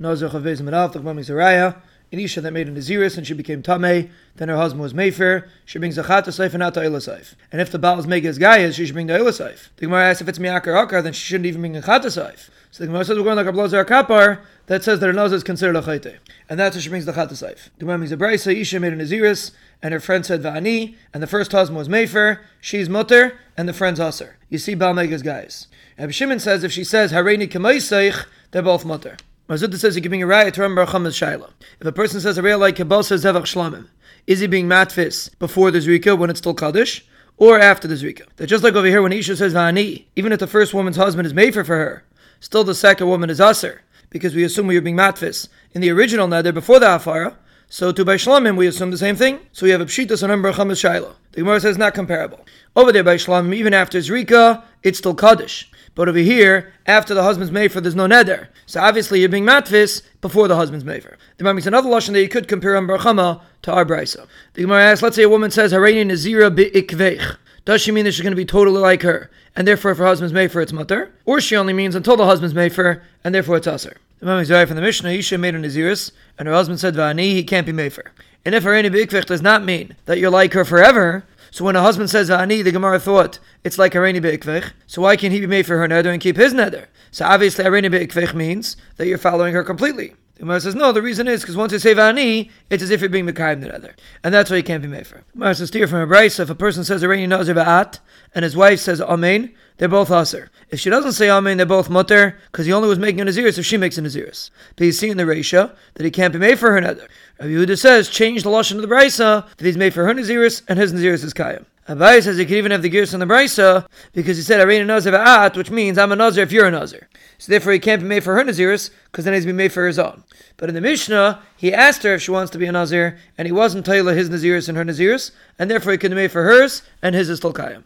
Nazir Chavez Menal, the Gemara Zaraya, an Isha that made a Naziris and she became Tameh, then her husband was mefer, she brings a Chat Saif and not to Eilasayf. And if the Baal is Megas Gaias, she should bring the Eilasayf. The Gemara asks if it's Miakar Akar, then she shouldn't even bring a Chat Saif. So the Gemara says we're going like a Elazar Hakappar that says that her nose is considered a Chayte. And that's what she brings the Chat Saif. The Gemara brings a Braisa, Isha made a Naziris, and her friend said Va'ani, and the first husband was mefer, she's Mutter, and the friend's Aser. You see Baal Megas Gaias. Rabbi Shimon says if she says Hareini Kamaiseich, they're both Mutter. Mazutta says you can bring a riot to remember Chamas Shaila. If a person says a real like Kabasa Zevach Shlamim, is he being matfis before the Zrika when it's still Kaddish? Or after the Zrika. That just like over here when Isha says Va'ani, even if the first woman's husband is made for her, still the second woman is Aser, because we assume we are being matfis in the original nether before the Afara, so to by Shlamim we assume the same thing. So we have a pshitas on Ember Chamas Shaila. The Gemara says not comparable. Over there by Shlamim, even after Zrika, it's still Kaddish. But over here, after the husband's mefer, there's no neder. So obviously you're being matfis before the husband's mefer. The Gemara makes another lashon that you could compare Chama to our brisa. The Gemara asks, let's say a woman says, Hareini Nazira bi'ikveich. Does she mean that she's going to be totally like her, and therefore if her husband's mefer, it's mutter? Or she only means until the husband's mefer, and therefore it's usher? The Gemara makes from the Mishnah, Isha made a Naziris, and her husband said, Va'ani, he can't be mefer. And if Hareini bi'ikveich does not mean that you're like her forever, so when a husband says ani, the Gemara thought it's like Areni Be'ikvech. So why can't he be made for her nether and keep his nether? So obviously Areni Be'ikvech means that you're following her completely. Gemara says, no, the reason is because once you say vani, it's as if you're being Mekayim the nether. And that's why he can't be made for. The Gemara says, steer from a Braisa, if a person says Areni Nazir Ba'at, and his wife says Amen, they're both Aser. If she doesn't say Amen, they're both Mutter, because he only was making a Naziris if she makes a Naziris. But you see in the Reisha that he can't be made for her nether. Rabbi Yehuda says, change the Lashon of the Brisa, that he's made for her Naziris, and his Naziris is Kayim. Abaye says he could even have the gears on the brisa because he said Arena Nazir At, which means I'm a Nazir if you're a Nazir. So therefore he can't be made for her Naziris because then he's be made for his own. But in the Mishnah, he asked her if she wants to be a Nazir, and he wasn't Taylor his Naziris and her Naziris, and therefore he could be made for hers, and his is still Kayim.